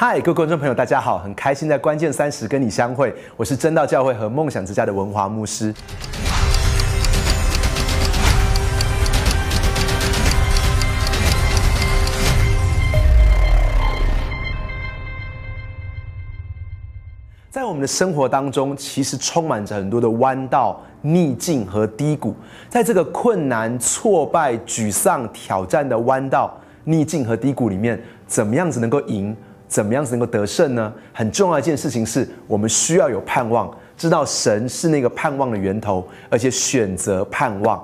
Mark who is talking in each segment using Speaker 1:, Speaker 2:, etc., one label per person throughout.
Speaker 1: 嗨，各位观众朋友，大家好，很开心在关键三十跟你相会。我是真道教会和梦想之家的文华牧师。在我们的生活当中，其实充满着很多的弯道、逆境和低谷。在这个困难、挫败、沮丧、挑战的弯道、逆境和低谷里面，怎么样子能够赢？怎么样子能够得胜呢？很重要一件事情是我们需要有盼望，知道神是那个盼望的源头，而且选择盼望。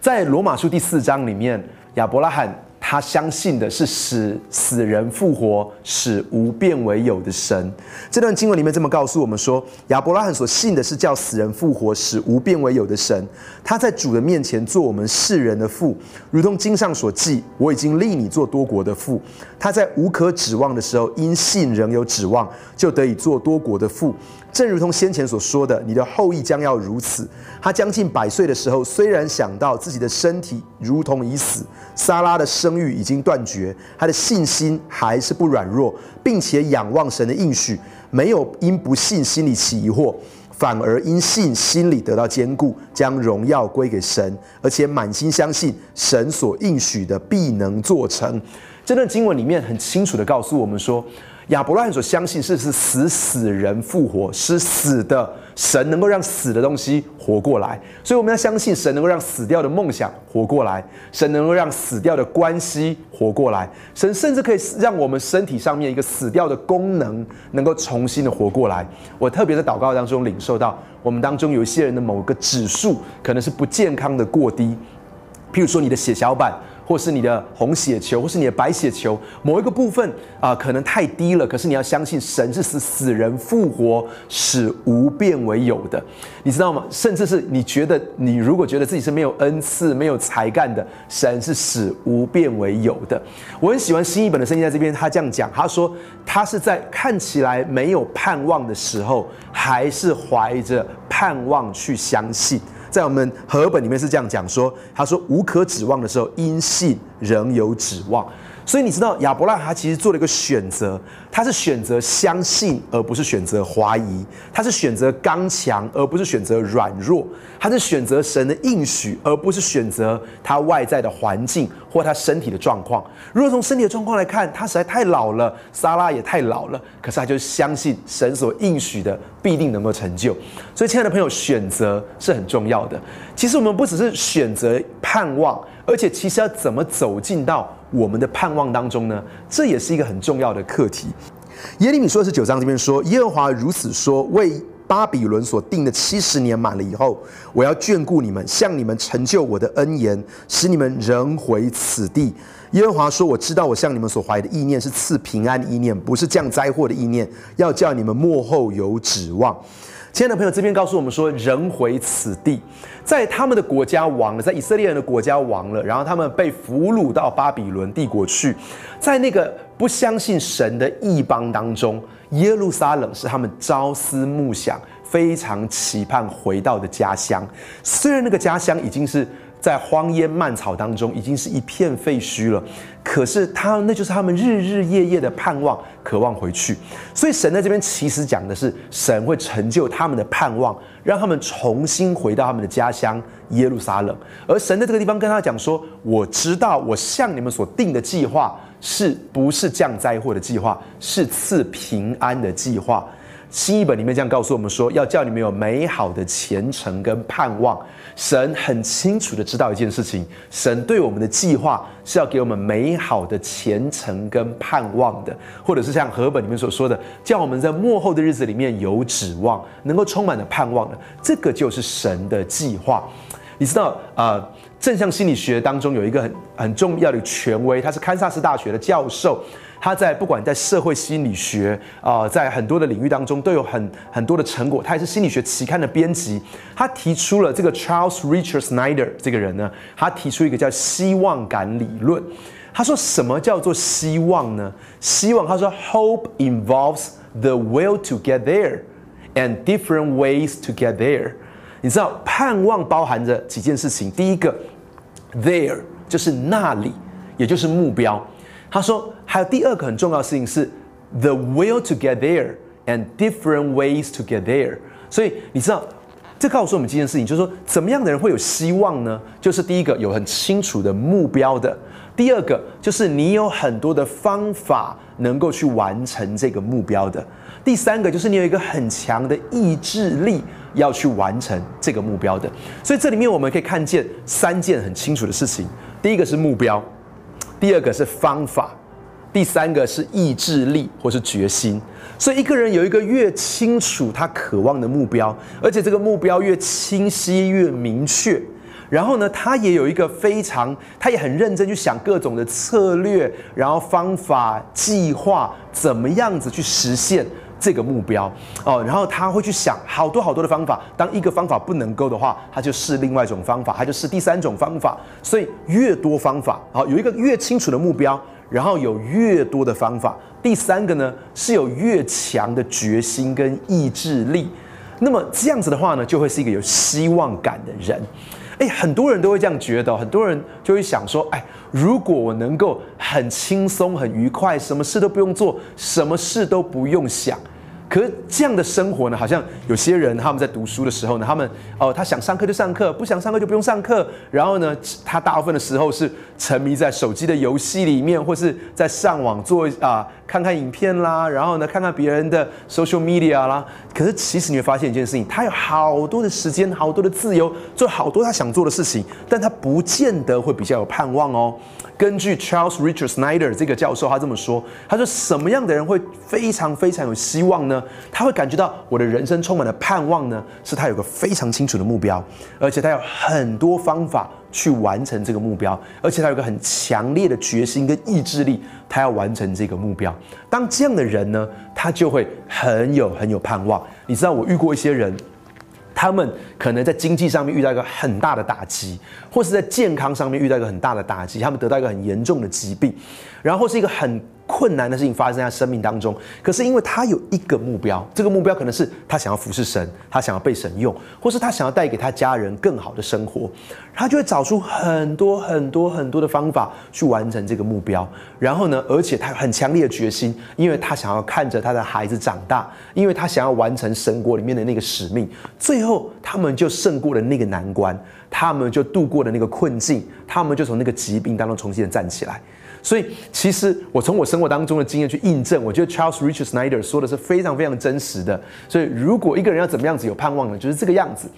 Speaker 1: 在罗马书第四章里面，亚伯拉罕。他相信的是使死人复活、使无变为有的神。这段经文里面这么告诉我们说，亚伯拉罕所信的是叫死人复活、使无变为有的神。他在主的面前做我们世人的父，如同经上所记：“我已经立你做多国的父。”他在无可指望的时候，因信仍有指望，就得以做多国的父。正如同先前所说的，你的后裔将要如此。他将近百岁的时候，虽然想到自己的身体如同已死，撒拉的生育已经断绝，他的信心还是不软弱，并且仰望神的应许，没有因不信心里起疑惑，反而因信心里得到坚固，将荣耀归给神，而且满心相信神所应许的必能做成。这段经文里面很清楚的告诉我们说。亚伯拉罕所相信是是死死人复活，是死的神能够让死的东西活过来，所以我们要相信神能够让死掉的梦想活过来，神能够让死掉的关系活过来，神甚至可以让我们身体上面一个死掉的功能能够重新的活过来。我特别在祷告当中领受到，我们当中有一些人的某个指数可能是不健康的过低，譬如说你的血小板。或是你的红血球，或是你的白血球，某一个部分啊，可能太低了。可是你要相信，神是使死人复活，使无变为有的，你知道吗？甚至是你觉得，你如果觉得自己是没有恩赐、没有才干的，神是使无变为有的。我很喜欢新一本的圣经，在这边他这样讲，他说他是在看起来没有盼望的时候，还是怀着盼望去相信。在我们和本里面是这样讲说，他说无可指望的时候，因信仍有指望。所以你知道亚伯拉罕他其实做了一个选择，他是选择相信，而不是选择怀疑；他是选择刚强，而不是选择软弱；他是选择神的应许，而不是选择他外在的环境或他身体的状况。如果从身体的状况来看，他实在太老了，撒拉也太老了，可是他就相信神所应许的必定能够成就。所以，亲爱的朋友，选择是很重要的。其实我们不只是选择盼望，而且其实要怎么走进到。我们的盼望当中呢，这也是一个很重要的课题。耶利米说的是九章这边说，耶和华如此说：为巴比伦所定的七十年满了以后，我要眷顾你们，向你们成就我的恩言，使你们仍回此地。耶和华说：我知道我向你们所怀的意念是赐平安的意念，不是降灾祸的意念，要叫你们幕后有指望。亲爱的朋友，这边告诉我们说，人回此地，在他们的国家亡了，在以色列人的国家亡了，然后他们被俘虏到巴比伦帝国去，在那个不相信神的异邦当中，耶路撒冷是他们朝思暮想、非常期盼回到的家乡。虽然那个家乡已经是。在荒烟蔓草当中，已经是一片废墟了。可是他，那就是他们日日夜夜的盼望、渴望回去。所以神在这边其实讲的是，神会成就他们的盼望，让他们重新回到他们的家乡耶路撒冷。而神在这个地方跟他讲说：“我知道，我向你们所定的计划，是不是降灾祸的计划，是赐平安的计划。”新一本里面这样告诉我们说，要叫你们有美好的前程跟盼望。神很清楚的知道一件事情，神对我们的计划是要给我们美好的前程跟盼望的，或者是像和本里面所说的，叫我们在幕后的日子里面有指望，能够充满了盼望的，这个就是神的计划。你知道啊，正向心理学当中有一个很很重要的权威，他是堪萨斯大学的教授。他在不管在社会心理学啊，在很多的领域当中都有很很多的成果。他也是心理学期刊的编辑。他提出了这个 Charles Richard Snyder 这个人呢，他提出一个叫希望感理论。他说什么叫做希望呢？希望他说 Hope involves the will to get there and different ways to get there。你知道盼望包含着几件事情。第一个 there 就是那里，也就是目标。他说。还有第二个很重要的事情是 the will to get there and different ways to get there。所以你知道，这告诉我们这件事情，就是说，怎么样的人会有希望呢？就是第一个有很清楚的目标的，第二个就是你有很多的方法能够去完成这个目标的，第三个就是你有一个很强的意志力要去完成这个目标的。所以这里面我们可以看见三件很清楚的事情：第一个是目标，第二个是方法。第三个是意志力或是决心，所以一个人有一个越清楚他渴望的目标，而且这个目标越清晰越明确，然后呢，他也有一个非常，他也很认真去想各种的策略，然后方法计划怎么样子去实现这个目标哦，然后他会去想好多好多的方法，当一个方法不能够的话，他就试另外一种方法，他就试第三种方法，所以越多方法，好有一个越清楚的目标。然后有越多的方法，第三个呢是有越强的决心跟意志力，那么这样子的话呢，就会是一个有希望感的人。哎，很多人都会这样觉得，很多人就会想说，哎，如果我能够很轻松、很愉快，什么事都不用做，什么事都不用想。可是这样的生活呢，好像有些人他们在读书的时候呢，他们哦，他想上课就上课，不想上课就不用上课。然后呢，他大部分的时候是沉迷在手机的游戏里面，或是在上网做啊，看看影片啦，然后呢，看看别人的 social media 啦。可是其实你会发现一件事情，他有好多的时间，好多的自由，做好多他想做的事情，但他不见得会比较有盼望哦。根据 Charles Richard Snyder 这个教授，他这么说：“他说什么样的人会非常非常有希望呢？他会感觉到我的人生充满了盼望呢？是他有个非常清楚的目标，而且他有很多方法去完成这个目标，而且他有个很强烈的决心跟意志力，他要完成这个目标。当这样的人呢，他就会很有很有盼望。你知道，我遇过一些人。”他们可能在经济上面遇到一个很大的打击，或是在健康上面遇到一个很大的打击，他们得到一个很严重的疾病，然后是一个很。困难的事情发生在他生命当中，可是因为他有一个目标，这个目标可能是他想要服侍神，他想要被神用，或是他想要带给他家人更好的生活，他就会找出很多很多很多的方法去完成这个目标。然后呢，而且他有很强烈的决心，因为他想要看着他的孩子长大，因为他想要完成神国里面的那个使命。最后，他们就胜过了那个难关，他们就度过了那个困境，他们就从那个疾病当中重新的站起来。所以，其实我从我生活当中的经验去印证，我觉得 Charles Richard Snyder 说的是非常非常真实的。所以，如果一个人要怎么样子有盼望呢？就是这个样子。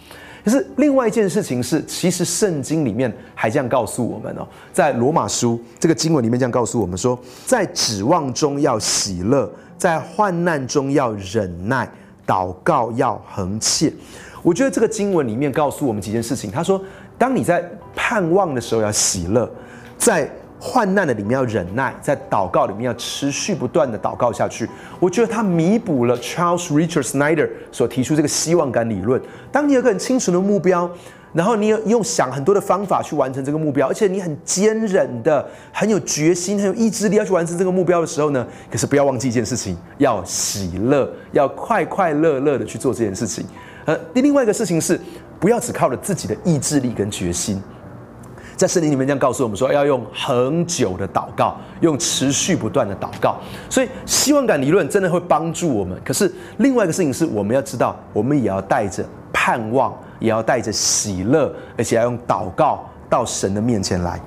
Speaker 1: 可是，另外一件事情是，其实圣经里面还这样告诉我们哦，在罗马书这个经文里面这样告诉我们说，在指望中要喜乐，在患难中要忍耐，祷告要恒切。我觉得这个经文里面告诉我们几件事情。他说，当你在盼望的时候要喜乐，在患难的里面要忍耐，在祷告里面要持续不断的祷告下去。我觉得他弥补了 Charles Richard Snyder 所提出这个希望感理论。当你有个很清楚的目标，然后你有用想很多的方法去完成这个目标，而且你很坚忍的、很有决心、很有意志力要去完成这个目标的时候呢，可是不要忘记一件事情，要喜乐，要快快乐乐的去做这件事情。呃，另外一个事情是，不要只靠着自己的意志力跟决心。在圣经里面这样告诉我们说，要用很久的祷告，用持续不断的祷告。所以希望感理论真的会帮助我们。可是另外一个事情是，我们要知道，我们也要带着盼望，也要带着喜乐，而且要用祷告到神的面前来。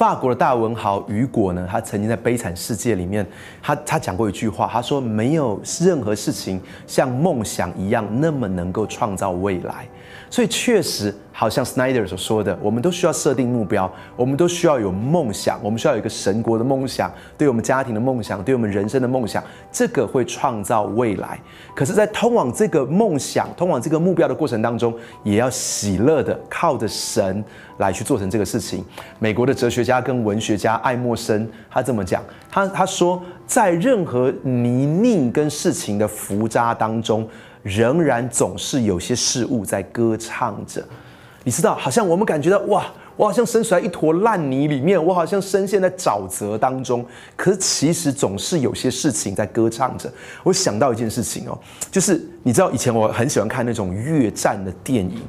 Speaker 1: 法国的大文豪雨果呢，他曾经在《悲惨世界》里面，他他讲过一句话，他说：“没有任何事情像梦想一样那么能够创造未来。”所以确实。好像 Snyder 所说的，我们都需要设定目标，我们都需要有梦想，我们需要有一个神国的梦想，对我们家庭的梦想，对我们人生的梦想，这个会创造未来。可是，在通往这个梦想、通往这个目标的过程当中，也要喜乐的靠着神来去做成这个事情。美国的哲学家跟文学家爱默生他这么讲，他他说，在任何泥泞跟事情的浮渣当中，仍然总是有些事物在歌唱着。你知道，好像我们感觉到哇，我好像身处在一坨烂泥里面，我好像深陷在沼泽当中。可是其实总是有些事情在歌唱着。我想到一件事情哦，就是你知道以前我很喜欢看那种越战的电影。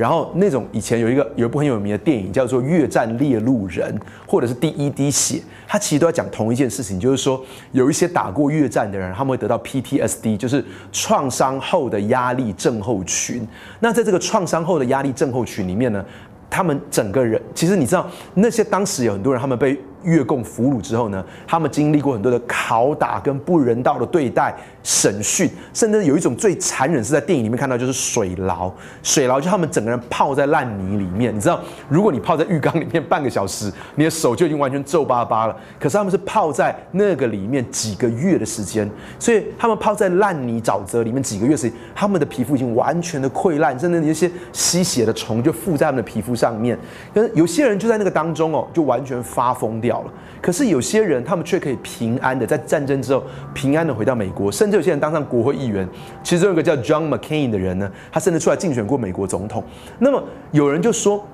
Speaker 1: 然后那种以前有一个有一部很有名的电影叫做《越战猎鹿人》，或者是《第一滴血》，它其实都在讲同一件事情，就是说有一些打过越战的人，他们会得到 PTSD，就是创伤后的压力症候群。那在这个创伤后的压力症候群里面呢，他们整个人其实你知道，那些当时有很多人他们被。越共俘虏之后呢，他们经历过很多的拷打跟不人道的对待、审讯，甚至有一种最残忍是在电影里面看到，就是水牢。水牢就他们整个人泡在烂泥里面，你知道，如果你泡在浴缸里面半个小时，你的手就已经完全皱巴巴了。可是他们是泡在那个里面几个月的时间，所以他们泡在烂泥沼泽里面几个月时间，他们的皮肤已经完全的溃烂，甚至那些吸血的虫就附在他们的皮肤上面。可是有些人就在那个当中哦，就完全发疯掉。掉了，可是有些人他们却可以平安的在战争之后平安的回到美国，甚至有些人当上国会议员。其中有个叫 John McCain 的人呢，他甚至出来竞选过美国总统。那么有人就说，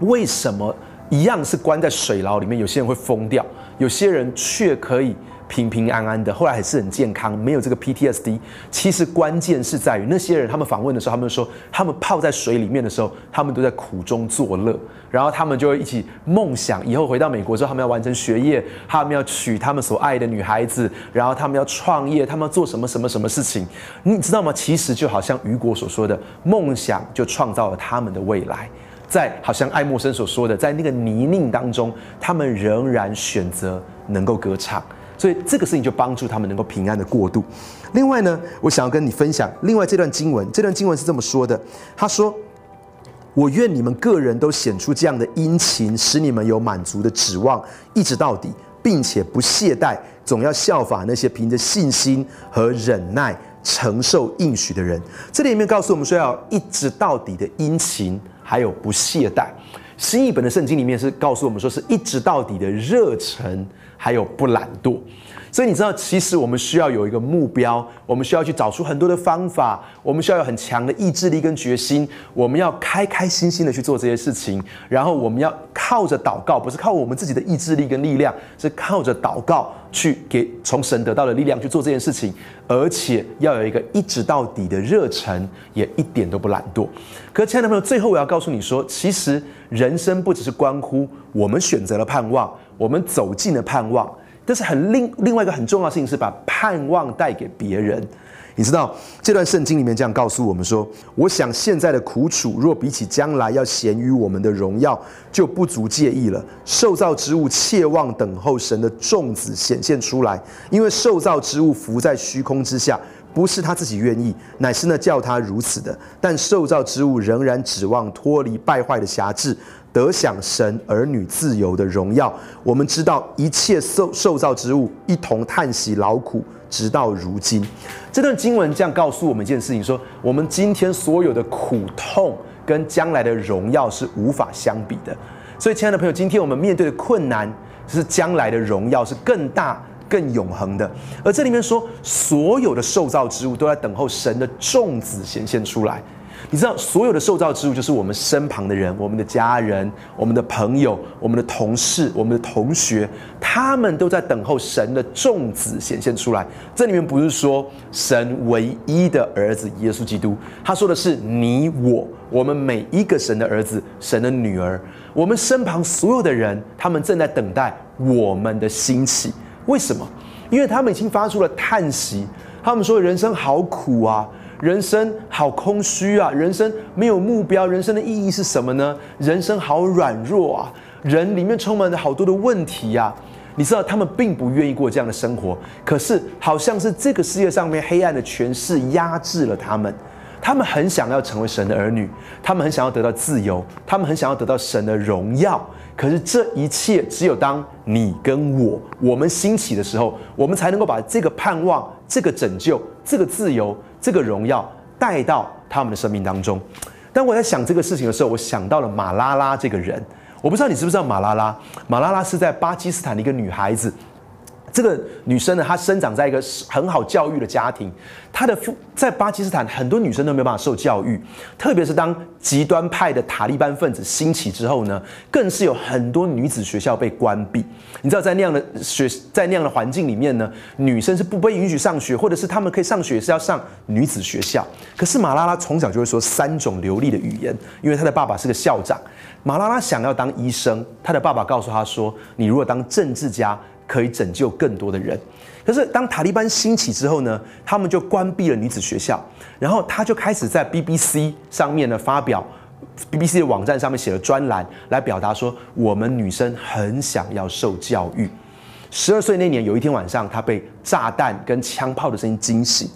Speaker 1: 为什么一样是关在水牢里面，有些人会疯掉，有些人却可以？平平安安的，后来还是很健康，没有这个 PTSD。其实关键是在于那些人，他们访问的时候，他们说，他们泡在水里面的时候，他们都在苦中作乐。然后他们就会一起梦想，以后回到美国之后，他们要完成学业，他们要娶他们所爱的女孩子，然后他们要创业，他们要做什么什么什么事情？你知道吗？其实就好像雨果所说的，梦想就创造了他们的未来。在好像爱默生所说的，在那个泥泞当中，他们仍然选择能够歌唱。所以这个事情就帮助他们能够平安的过渡。另外呢，我想要跟你分享另外这段经文。这段经文是这么说的：他说，我愿你们个人都显出这样的殷勤，使你们有满足的指望，一直到底，并且不懈怠，总要效法那些凭着信心和忍耐承受应许的人。这里面告诉我们说，要一直到底的殷勤，还有不懈怠。新一本的圣经里面是告诉我们说，是一直到底的热忱。还有不懒惰，所以你知道，其实我们需要有一个目标，我们需要去找出很多的方法，我们需要有很强的意志力跟决心，我们要开开心心的去做这些事情，然后我们要靠着祷告，不是靠我们自己的意志力跟力量，是靠着祷告去给从神得到的力量去做这件事情，而且要有一个一直到底的热忱，也一点都不懒惰。可，亲爱的朋友，最后我要告诉你说，其实人生不只是关乎我们选择了盼望。我们走进了盼望，但是很另另外一个很重要的事情是把盼望带给别人。你知道这段圣经里面这样告诉我们说：“我想现在的苦楚，若比起将来要显于我们的荣耀，就不足介意了。受造之物切望等候神的众子显现出来，因为受造之物浮在虚空之下，不是他自己愿意，乃是那叫他如此的。但受造之物仍然指望脱离败坏的辖制。”得享神儿女自由的荣耀。我们知道一切受受造之物一同叹息劳苦，直到如今。这段经文这样告诉我们一件事情：说我们今天所有的苦痛跟将来的荣耀是无法相比的。所以，亲爱的朋友，今天我们面对的困难是将来的荣耀是更大、更永恒的。而这里面说，所有的受造之物都在等候神的众子显现出来。你知道，所有的受造之物就是我们身旁的人，我们的家人、我们的朋友、我们的同事、我们的同学，他们都在等候神的众子显现出来。这里面不是说神唯一的儿子耶稣基督，他说的是你我，我们每一个神的儿子、神的女儿，我们身旁所有的人，他们正在等待我们的兴起。为什么？因为他们已经发出了叹息，他们说人生好苦啊。人生好空虚啊！人生没有目标，人生的意义是什么呢？人生好软弱啊！人里面充满了好多的问题呀！你知道他们并不愿意过这样的生活，可是好像是这个世界上面黑暗的权势压制了他们。他们很想要成为神的儿女，他们很想要得到自由，他们很想要得到神的荣耀。可是这一切只有当你跟我我们兴起的时候，我们才能够把这个盼望、这个拯救、这个自由。这个荣耀带到他们的生命当中。当我在想这个事情的时候，我想到了马拉拉这个人。我不知道你知不知道马拉拉？马拉拉是在巴基斯坦的一个女孩子，这个女生呢，她生长在一个很好教育的家庭。她的父在巴基斯坦，很多女生都没有办法受教育，特别是当极端派的塔利班分子兴起之后呢，更是有很多女子学校被关闭。你知道，在那样的学，在那样的环境里面呢，女生是不被允许上学，或者是她们可以上学是要上女子学校。可是马拉拉从小就会说三种流利的语言，因为她的爸爸是个校长。马拉拉想要当医生，她的爸爸告诉她说：“你如果当政治家。”可以拯救更多的人，可是当塔利班兴起之后呢，他们就关闭了女子学校，然后他就开始在 BBC 上面呢发表，BBC 的网站上面写了专栏来表达说，我们女生很想要受教育。十二岁那年有一天晚上，他被炸弹跟枪炮的声音惊醒，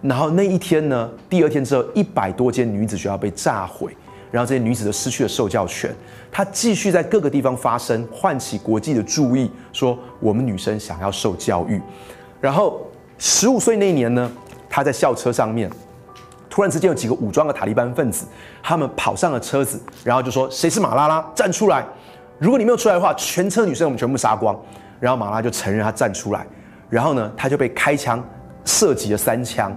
Speaker 1: 然后那一天呢，第二天之后，一百多间女子学校被炸毁。然后这些女子都失去了受教权，她继续在各个地方发声，唤起国际的注意，说我们女生想要受教育。然后十五岁那一年呢，她在校车上面，突然之间有几个武装的塔利班分子，他们跑上了车子，然后就说：“谁是马拉拉？站出来！如果你没有出来的话，全车女生我们全部杀光。”然后马拉就承认她站出来，然后呢，她就被开枪射击了三枪。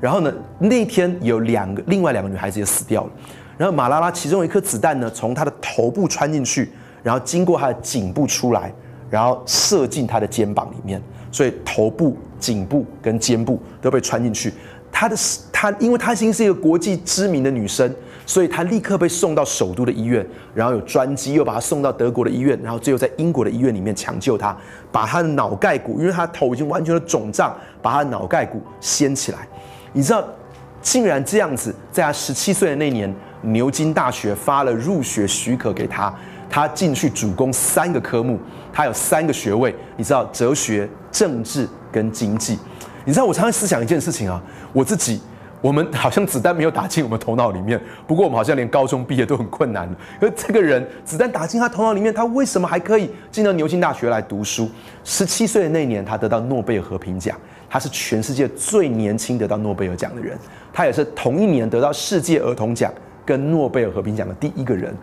Speaker 1: 然后呢，那一天有两个另外两个女孩子也死掉了。然后马拉拉其中一颗子弹呢，从他的头部穿进去，然后经过他的颈部出来，然后射进他的肩膀里面，所以头部、颈部跟肩部都被穿进去。他的他，因为他已经是一个国际知名的女生，所以她立刻被送到首都的医院，然后有专机又把她送到德国的医院，然后最后在英国的医院里面抢救她，把她的脑盖骨，因为她头已经完全的肿胀，把她的脑盖骨掀起来。你知道，竟然这样子，在她十七岁的那年。牛津大学发了入学许可给他，他进去主攻三个科目，他有三个学位，你知道哲学、政治跟经济。你知道我常常思想一件事情啊，我自己，我们好像子弹没有打进我们头脑里面，不过我们好像连高中毕业都很困难了。而这个人子弹打进他头脑里面，他为什么还可以进到牛津大学来读书？十七岁的那年，他得到诺贝尔和平奖，他是全世界最年轻得到诺贝尔奖的人，他也是同一年得到世界儿童奖。跟诺贝尔和平奖的第一个人，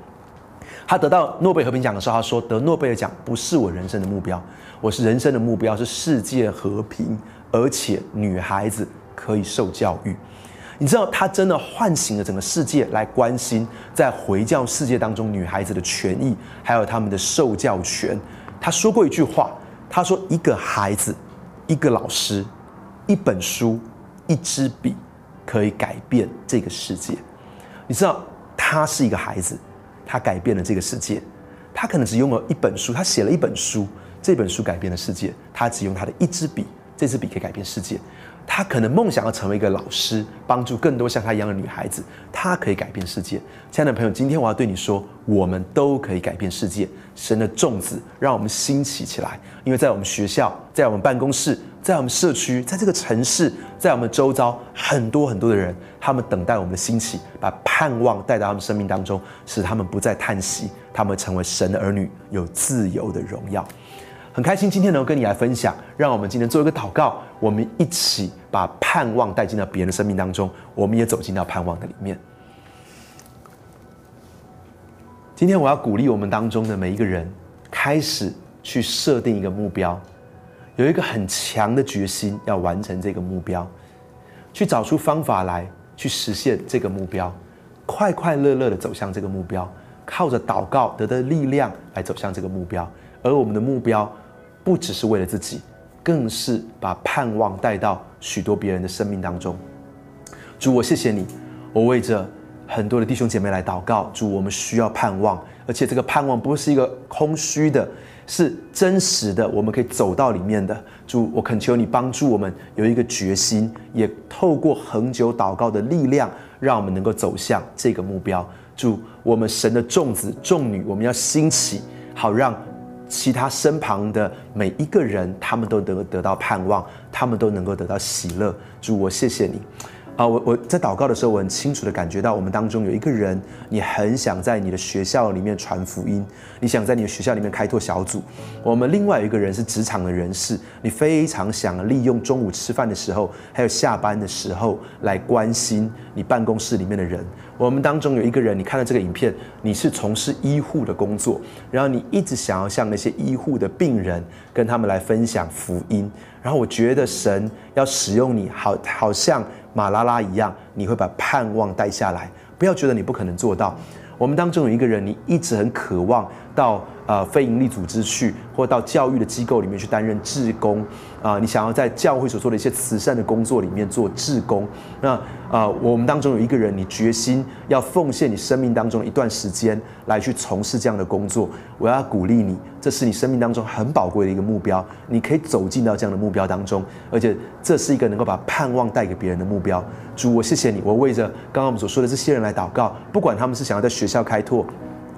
Speaker 1: 他得到诺贝尔和平奖的时候，他说：“得诺贝尔奖不是我人生的目标，我是人生的目标是世界和平，而且女孩子可以受教育。”你知道，他真的唤醒了整个世界来关心在回教世界当中女孩子的权益，还有他们的受教权。他说过一句话，他说：“一个孩子，一个老师，一本书，一支笔，可以改变这个世界。”你知道，他是一个孩子，他改变了这个世界。他可能只拥有一本书，他写了一本书，这本书改变了世界。他只用他的一支笔，这支笔可以改变世界。他可能梦想要成为一个老师，帮助更多像他一样的女孩子。他可以改变世界，亲爱的朋友，今天我要对你说，我们都可以改变世界。神的种子让我们兴起起来，因为在我们学校，在我们办公室，在我们社区，在这个城市，在我们周遭，很多很多的人，他们等待我们的兴起，把盼望带到他们生命当中，使他们不再叹息，他们成为神的儿女，有自由的荣耀。很开心今天能跟你来分享，让我们今天做一个祷告，我们一起把盼望带进到别人的生命当中，我们也走进到盼望的里面。今天我要鼓励我们当中的每一个人，开始去设定一个目标，有一个很强的决心要完成这个目标，去找出方法来去实现这个目标，快快乐乐的走向这个目标，靠着祷告得的力量来走向这个目标，而我们的目标。不只是为了自己，更是把盼望带到许多别人的生命当中。主，我谢谢你，我为着很多的弟兄姐妹来祷告。主，我们需要盼望，而且这个盼望不是一个空虚的，是真实的，我们可以走到里面的。主，我恳求你帮助我们有一个决心，也透过恒久祷告的力量，让我们能够走向这个目标。主，我们神的众子众女，我们要兴起，好让。其他身旁的每一个人，他们都能够得到盼望，他们都能够得到喜乐。主，我谢谢你，啊，我我在祷告的时候，我很清楚的感觉到，我们当中有一个人，你很想在你的学校里面传福音，你想在你的学校里面开拓小组。我们另外一个人是职场的人士，你非常想利用中午吃饭的时候，还有下班的时候来关心你办公室里面的人。我们当中有一个人，你看到这个影片，你是从事医护的工作，然后你一直想要向那些医护的病人跟他们来分享福音。然后我觉得神要使用你，好，好像马拉拉一样，你会把盼望带下来。不要觉得你不可能做到。我们当中有一个人，你一直很渴望到呃非营利组织去，或到教育的机构里面去担任志工啊，你想要在教会所做的一些慈善的工作里面做志工。那啊，我们当中有一个人，你决心要奉献你生命当中一段时间来去从事这样的工作。我要鼓励你，这是你生命当中很宝贵的一个目标，你可以走进到这样的目标当中，而且这是一个能够把盼望带给别人的目标。主，我谢谢你，我为着刚刚我们所说的这些人来祷告，不管他们是想要在学校开拓，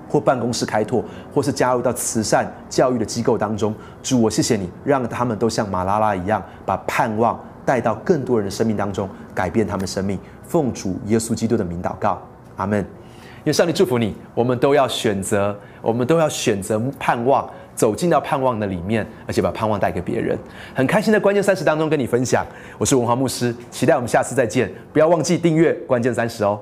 Speaker 1: 或办公室开拓，或是加入到慈善教育的机构当中。主，我谢谢你，让他们都像马拉拉一样，把盼望带到更多人的生命当中，改变他们生命。奉主耶稣基督的名祷告，阿门。愿上帝祝福你，我们都要选择，我们都要选择盼望，走进到盼望的里面，而且把盼望带给别人。很开心在关键三十当中跟你分享，我是文华牧师，期待我们下次再见。不要忘记订阅关键三十哦。